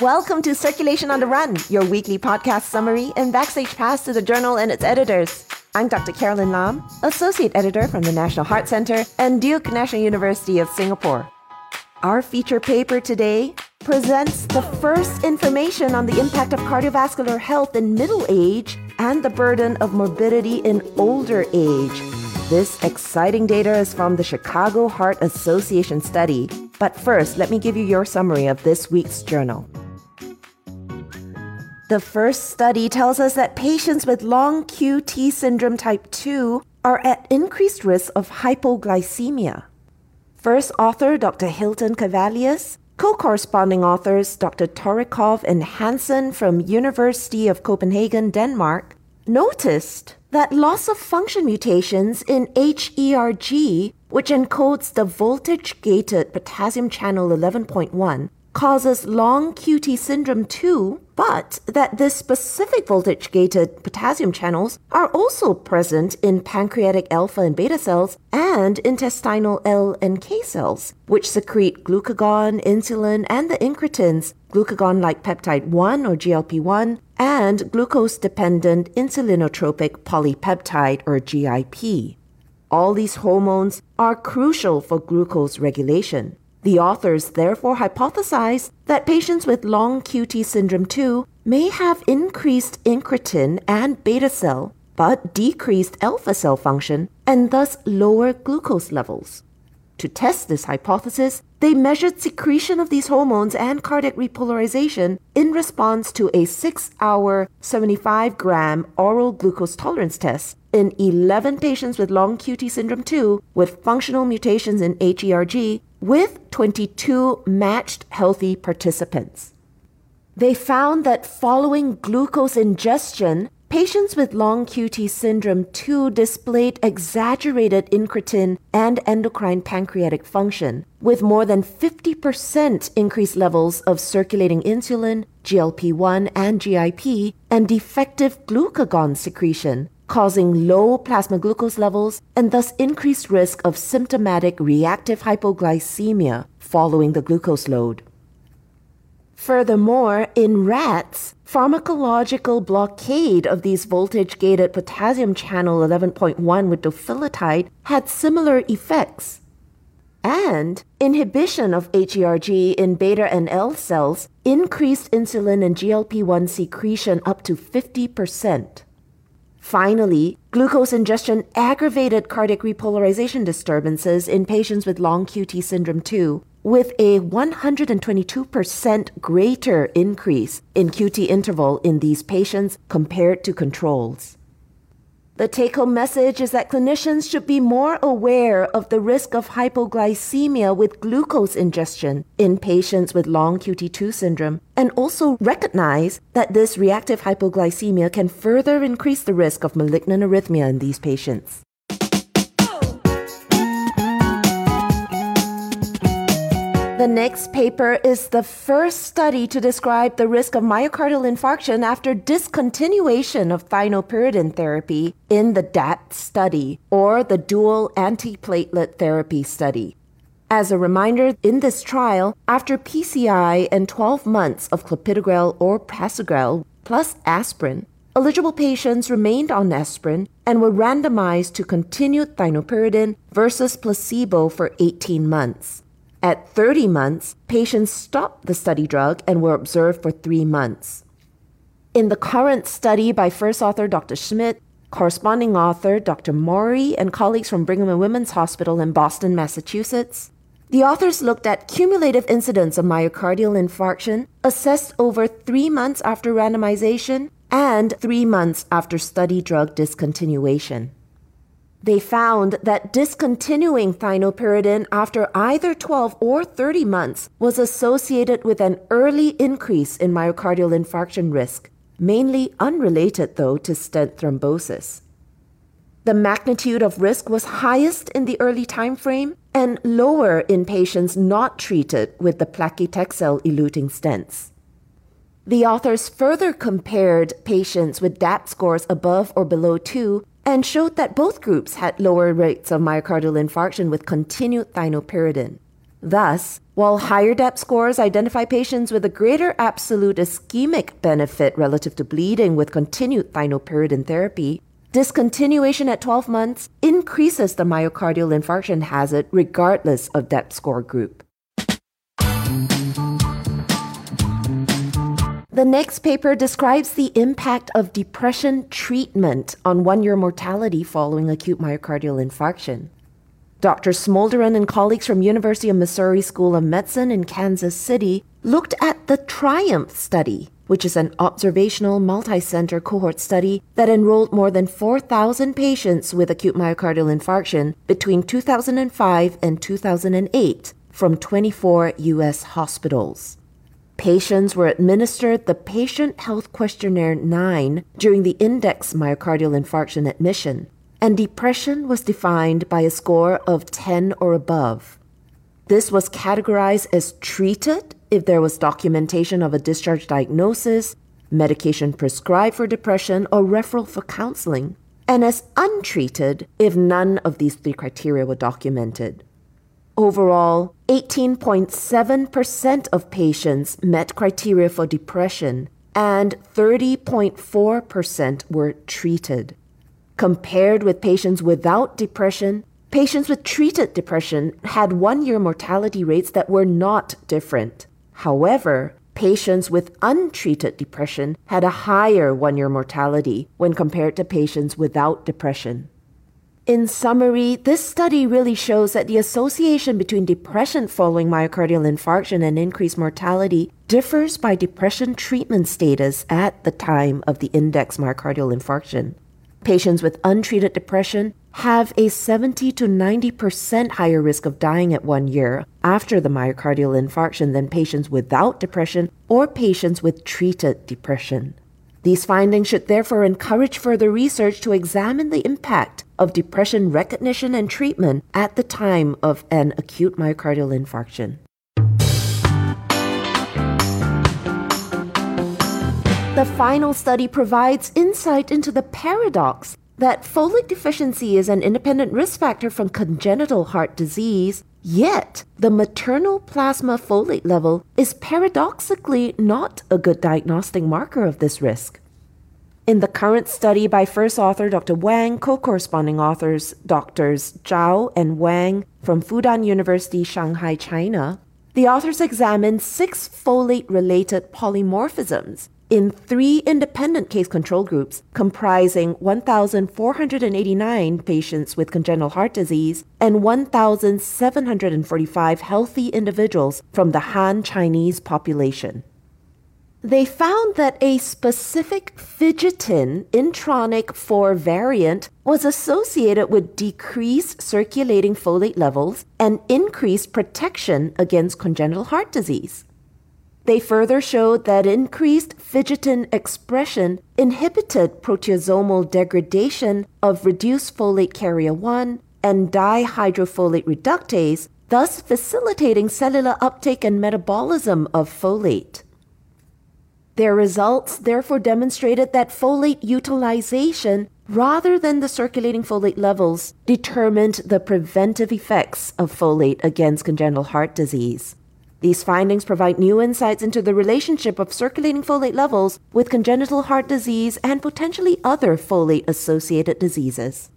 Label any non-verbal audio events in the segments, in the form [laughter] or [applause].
Welcome to Circulation on the Run, your weekly podcast summary and backstage pass to the journal and its editors. I'm Dr. Carolyn Lam, Associate Editor from the National Heart Center and Duke National University of Singapore. Our feature paper today presents the first information on the impact of cardiovascular health in middle age and the burden of morbidity in older age. This exciting data is from the Chicago Heart Association study. But first, let me give you your summary of this week's journal. The first study tells us that patients with long QT syndrome type 2 are at increased risk of hypoglycemia. First author Dr. Hyltén-Cavallius, co-corresponding authors Dr. Torekov and Hansen from University of Copenhagen, Denmark, noticed that loss of function mutations in HERG, which encodes the voltage gated potassium channel 11.1, causes long QT syndrome too, but that the specific voltage gated potassium channels are also present in pancreatic alpha and beta cells and intestinal L and K cells, which secrete glucagon, insulin, and the incretins, glucagon like peptide 1 or GLP 1, and glucose dependent insulinotropic polypeptide or GIP. All these hormones are crucial for glucose regulation. The authors therefore hypothesized that patients with long QT syndrome 2 may have increased incretin and beta cell, but decreased alpha cell function and thus lower glucose levels. To test this hypothesis, they measured secretion of these hormones and cardiac repolarization in response to a 6 hour, 75 gram oral glucose tolerance test in 11 patients with long QT syndrome 2 with functional mutations in HERG with 22 matched healthy participants. They found that following glucose ingestion, patients with long QT syndrome 2 displayed exaggerated incretin and endocrine pancreatic function, with more than 50% increased levels of circulating insulin, GLP 1, and GIP, and defective glucagon secretion, causing low plasma glucose levels and thus increased risk of symptomatic reactive hypoglycemia following the glucose load. Furthermore, in rats, pharmacological blockade of these voltage gated potassium channel 11.1 with dofetilide had similar effects. And inhibition of HERG in beta and L cells increased insulin and GLP 1 secretion up to 50%. Finally, glucose ingestion aggravated cardiac repolarization disturbances in patients with long QT syndrome 2, with a 122% greater increase in QT interval in these patients compared to controls. The take home message is that clinicians should be more aware of the risk of hypoglycemia with glucose ingestion in patients with long QT2 syndrome and also recognize that this reactive hypoglycemia can further increase the risk of malignant arrhythmia in these patients. The next paper is the first study to describe the risk of myocardial infarction after discontinuation of thienopyridine therapy in the DAPT study, or the dual antiplatelet therapy study. As a reminder, in this trial, after PCI and 12 months of clopidogrel or prasugrel plus aspirin, eligible patients remained on aspirin and were randomized to continued thienopyridine versus placebo for 18 months. At 30 months, patients stopped the study drug and were observed for three months. In the current study by first author Dr. Schmidt, corresponding author Dr. Mauri, and colleagues from Brigham and Women's Hospital in Boston, Massachusetts, the authors looked at cumulative incidence of myocardial infarction assessed over three months after randomization and three months after study drug discontinuation. They found that discontinuing thienopyridine after either 12 or 30 months was associated with an early increase in myocardial infarction risk, mainly unrelated though to stent thrombosis. The magnitude of risk was highest in the early time frame and lower in patients not treated with the paclitaxel eluting stents. The authors further compared patients with DAPT scores above or below 2 and showed that both groups had lower rates of myocardial infarction with continued thienopyridine. Thus, while higher DAPT scores identify patients with a greater absolute ischemic benefit relative to bleeding with continued thienopyridine therapy, discontinuation at 12 months increases the myocardial infarction hazard regardless of DAPT score group. The next paper describes the impact of depression treatment on one year mortality following acute myocardial infarction. Dr. Smolderen and colleagues from University of Missouri School of Medicine in Kansas City looked at the TRIUMPH study, which is an observational multi-center cohort study that enrolled more than 4,000 patients with acute myocardial infarction between 2005 and 2008 from 24 U.S. hospitals. Patients were administered the Patient Health Questionnaire 9 during the index myocardial infarction admission, and depression was defined by a score of 10 or above. This was categorized as treated if there was documentation of a discharge diagnosis, medication prescribed for depression, or referral for counseling, and as untreated if none of these three criteria were documented. Overall, 18.7% of patients met criteria for depression and 30.4% were treated. Compared with patients without depression, patients with treated depression had one year mortality rates that were not different. However, patients with untreated depression had a higher one year mortality when compared to patients without depression. In summary, this study really shows that the association between depression following myocardial infarction and increased mortality differs by depression treatment status at the time of the index myocardial infarction. Patients with untreated depression have a 70 to 90% higher risk of dying at one year after the myocardial infarction than patients without depression or patients with treated depression. These findings should therefore encourage further research to examine the impact of depression recognition and treatment at the time of an acute myocardial infarction. The final study provides insight into the paradox that folate deficiency is an independent risk factor from congenital heart disease Yet, the maternal plasma folate level is paradoxically not a good diagnostic marker of this risk. In the current study by first author Dr. Wang, co corresponding authors Drs. Zhao and Wang from Fudan University, Shanghai, China, the authors examined six folate related polymorphisms in three independent case control groups comprising 1,489 patients with congenital heart disease and 1,745 healthy individuals from the Han Chinese population. They found that a specific fidgetin intronic 4 variant was associated with decreased circulating folate levels and increased protection against congenital heart disease. They further showed that increased fidgetin expression inhibited proteasomal degradation of reduced folate carrier 1 and dihydrofolate reductase, thus facilitating cellular uptake and metabolism of folate. Their results therefore demonstrated that folate utilization rather than the circulating folate levels determined the preventive effects of folate against congenital heart disease. These findings provide new insights into the relationship of circulating folate levels with congenital heart disease and potentially other folate associated diseases.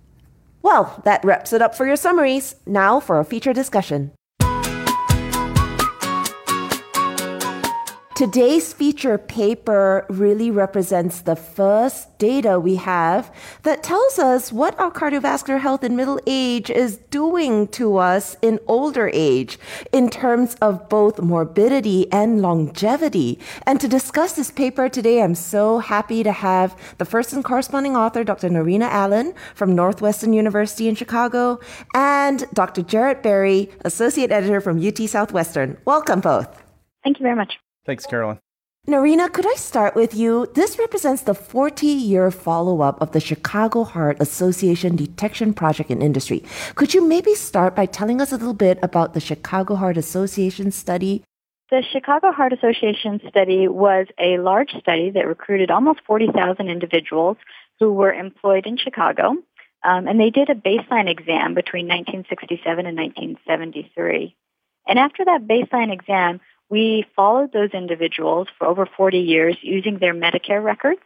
Well, that wraps it up for your summaries. Now for a feature discussion. Today's feature paper really represents the first data we have that tells us what our cardiovascular health in middle age is doing to us in older age in terms of both morbidity and longevity. And to discuss this paper today, I'm so happy to have the first and corresponding author, Dr. Norrina Allen from Northwestern University in Chicago, and Dr. Jarett Berry, Associate Editor from UT Southwestern. Welcome both. Thank you very much. Thanks, Carolyn. Norrina, could I start with you? This represents the 40 year follow up of the Chicago Heart Association Detection Project in Industry. Could you maybe start by telling us a little bit about the Chicago Heart Association study? The Chicago Heart Association study was a large study that recruited almost 40,000 individuals who were employed in Chicago. Um, and they did a baseline exam between 1967 and 1973. And after that baseline exam, we followed those individuals for over 40 years using their Medicare records.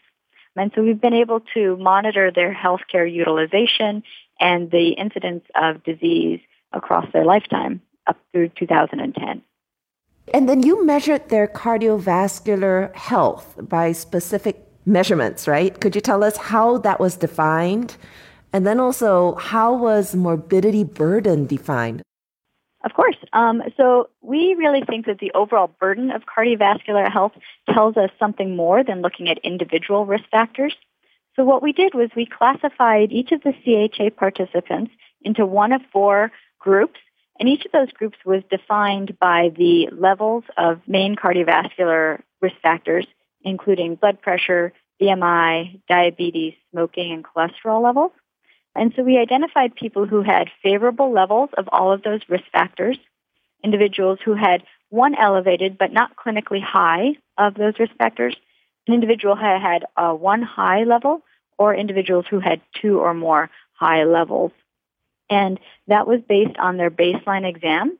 And so we've been able to monitor their healthcare utilization and the incidence of disease across their lifetime up through 2010. And then you measured their cardiovascular health by specific measurements, right? Could you tell us how that was defined? And then also, how was morbidity burden defined? Of course. Um, so we really think that the overall burden of cardiovascular health tells us something more than looking at individual risk factors. So what we did was we classified each of the CHA participants into one of four groups, and each of those groups was defined by the levels of main cardiovascular risk factors, including blood pressure, BMI, diabetes, smoking, and cholesterol levels. And so we identified people who had favorable levels of all of those risk factors, individuals who had one elevated but not clinically high of those risk factors, an individual who had a one high level, or individuals who had two or more high levels. And that was based on their baseline exam.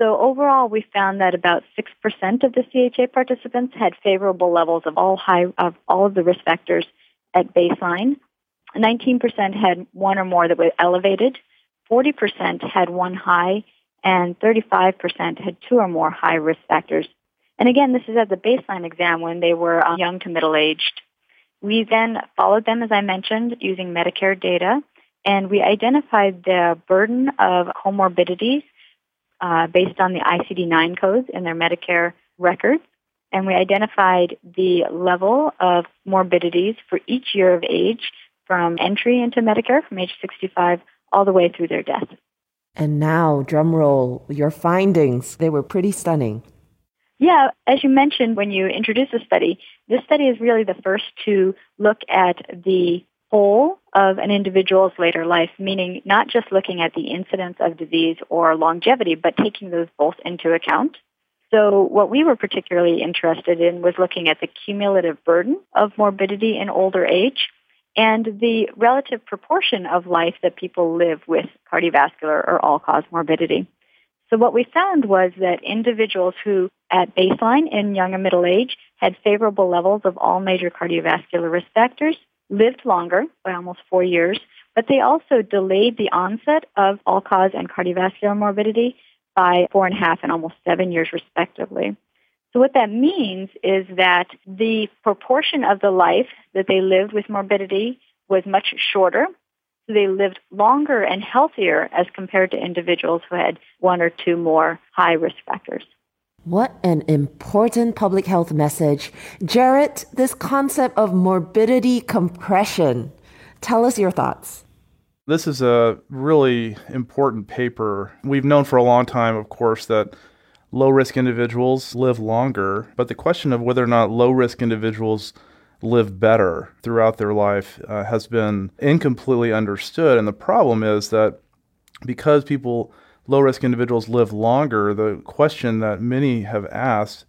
So overall, we found that about 6% of the CHA participants had favorable levels of all high, of all of the risk factors at baseline. 19% had one or more that were elevated. 40% had one high and 35% had two or more high risk factors. And again, this is at the baseline exam when they were uh, young to middle aged. We then followed them, as I mentioned, using Medicare data, and we identified the burden of comorbidities uh, based on the ICD-9 codes in their Medicare records. And we identified the level of morbidities for each year of age from entry into Medicare from age 65 all the way through their death. And now, drumroll, your findings, they were pretty stunning. Yeah, as you mentioned when you introduced the study, this study is really the first to look at the whole of an individual's later life, meaning not just looking at the incidence of disease or longevity, but taking those both into account. So what we were particularly interested in was looking at the cumulative burden of morbidity in older age and the relative proportion of life that people live with cardiovascular or all-cause morbidity. So what we found was that individuals who at baseline in young and middle age had favorable levels of all major cardiovascular risk factors lived longer by almost four years, but they also delayed the onset of all-cause and cardiovascular morbidity by four and a half and almost seven years respectively. So what that means is that the proportion of the life that they lived with morbidity was much shorter. So they lived longer and healthier as compared to individuals who had one or two more high risk factors. What an important public health message. Jarett, this concept of morbidity compression, tell us your thoughts. This is a really important paper. We've known for a long time, of course, that low risk individuals live longer, but the question of whether or not low risk individuals live better throughout their life uh, has been incompletely understood. And the problem is that because people, low risk individuals, live longer, the question that many have asked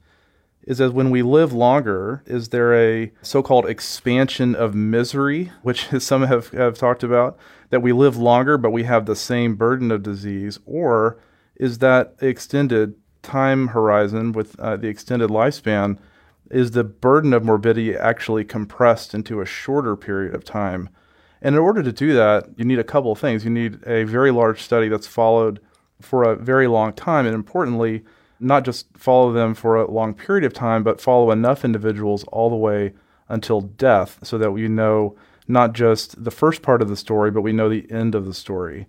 is that when we live longer, is there a so called expansion of misery, which [laughs] some have, have talked about, that we live longer but we have the same burden of disease? Or is that extended time horizon with uh, the extended lifespan is the burden of morbidity actually compressed into a shorter period of time. And in order to do that, you need a couple of things. You need a very large study that's followed for a very long time, and importantly, not just follow them for a long period of time, but follow enough individuals all the way until death so that we know not just the first part of the story, but we know the end of the story.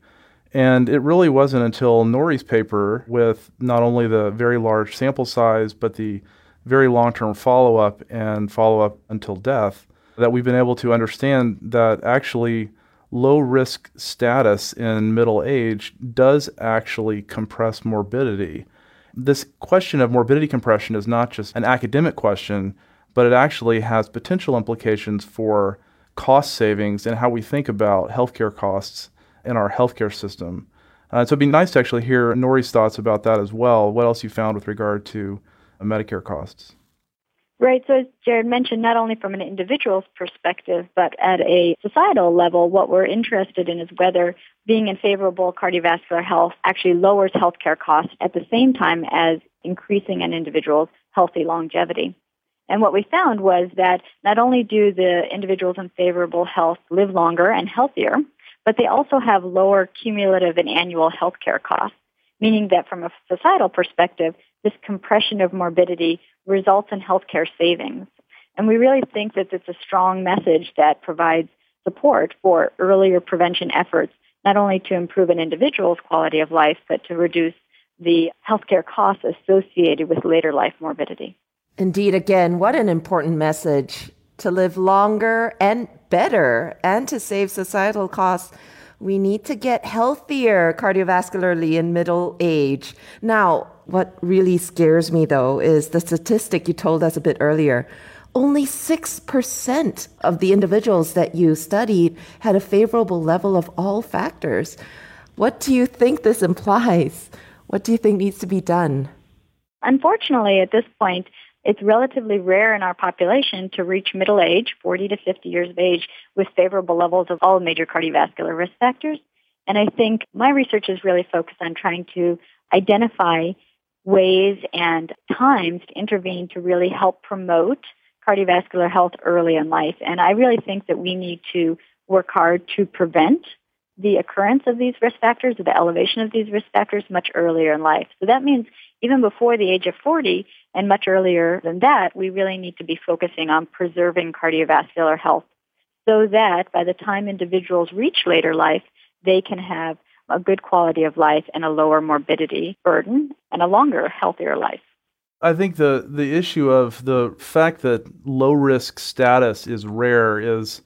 And it really wasn't until Nori's paper, with not only the very large sample size, but the very long term follow up and follow up until death, that we've been able to understand that actually low risk status in middle age does actually compress morbidity. This question of morbidity compression is not just an academic question, but it actually has potential implications for cost savings and how we think about healthcare costs in our healthcare system. Uh, so it'd be nice to actually hear Nori's thoughts about that as well. What else you found with regard to uh, Medicare costs? Right. So as Jarett mentioned, not only from an individual's perspective, but at a societal level, what we're interested in is whether being in favorable cardiovascular health actually lowers healthcare costs at the same time as increasing an individual's healthy longevity. And what we found was that not only do the individuals in favorable health live longer and healthier, but they also have lower cumulative and annual healthcare costs, meaning that from a societal perspective, this compression of morbidity results in healthcare savings. And we really think that it's a strong message that provides support for earlier prevention efforts, not only to improve an individual's quality of life, but to reduce the healthcare costs associated with later life morbidity. Indeed, again, what an important message to live longer and better and to save societal costs. We need to get healthier cardiovascularly in middle age. Now, what really scares me though is the statistic you told us a bit earlier. Only 6% of the individuals that you studied had a favorable level of all factors. What do you think this implies? What do you think needs to be done? Unfortunately, at this point, it's relatively rare in our population to reach middle age, 40 to 50 years of age, with favorable levels of all major cardiovascular risk factors. And I think my research is really focused on trying to identify ways and times to intervene to really help promote cardiovascular health early in life. And I really think that we need to work hard to prevent the occurrence of these risk factors or the elevation of these risk factors much earlier in life. So that means even before the age of 40 and much earlier than that, we really need to be focusing on preserving cardiovascular health so that by the time individuals reach later life, they can have a good quality of life and a lower morbidity burden and a longer, healthier life. I think the, the issue of the fact that low risk status is rare is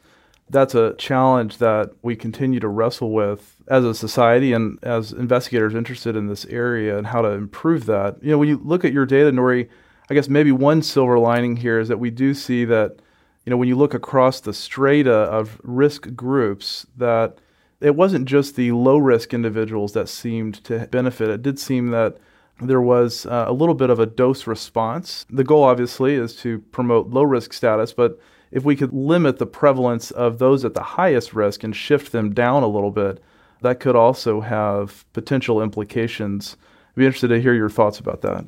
that's a challenge that we continue to wrestle with as a society and as investigators interested in this area and how to improve that. You know, when you look at your data, Nori, I guess maybe one silver lining here is that we do see that, you know, when you look across the strata of risk groups, that it wasn't just the low risk individuals that seemed to benefit. It did seem that there was uh, a little bit of a dose response. The goal, obviously, is to promote low risk status, but if we could limit the prevalence of those at the highest risk and shift them down a little bit, that could also have potential implications. I'd be interested to hear your thoughts about that.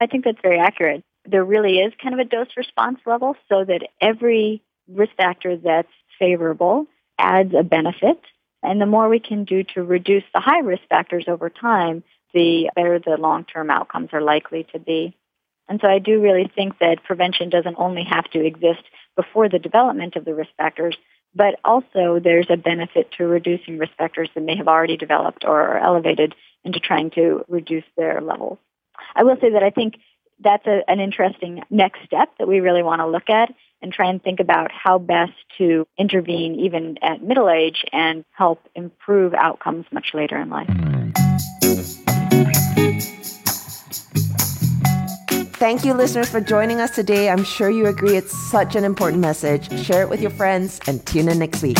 I think that's very accurate. There really is kind of a dose response level so that every risk factor that's favorable adds a benefit. And the more we can do to reduce the high risk factors over time, the better the long term outcomes are likely to be. And so I do really think that prevention doesn't only have to exist before the development of the risk factors, but also there's a benefit to reducing risk factors that may have already developed or are elevated into trying to reduce their levels. I will say that I think that's a, an interesting next step that we really want to look at and try and think about how best to intervene even at middle age and help improve outcomes much later in life. Mm-hmm. Thank you, listeners, for joining us today. I'm sure you agree it's such an important message. Share it with your friends and tune in next week.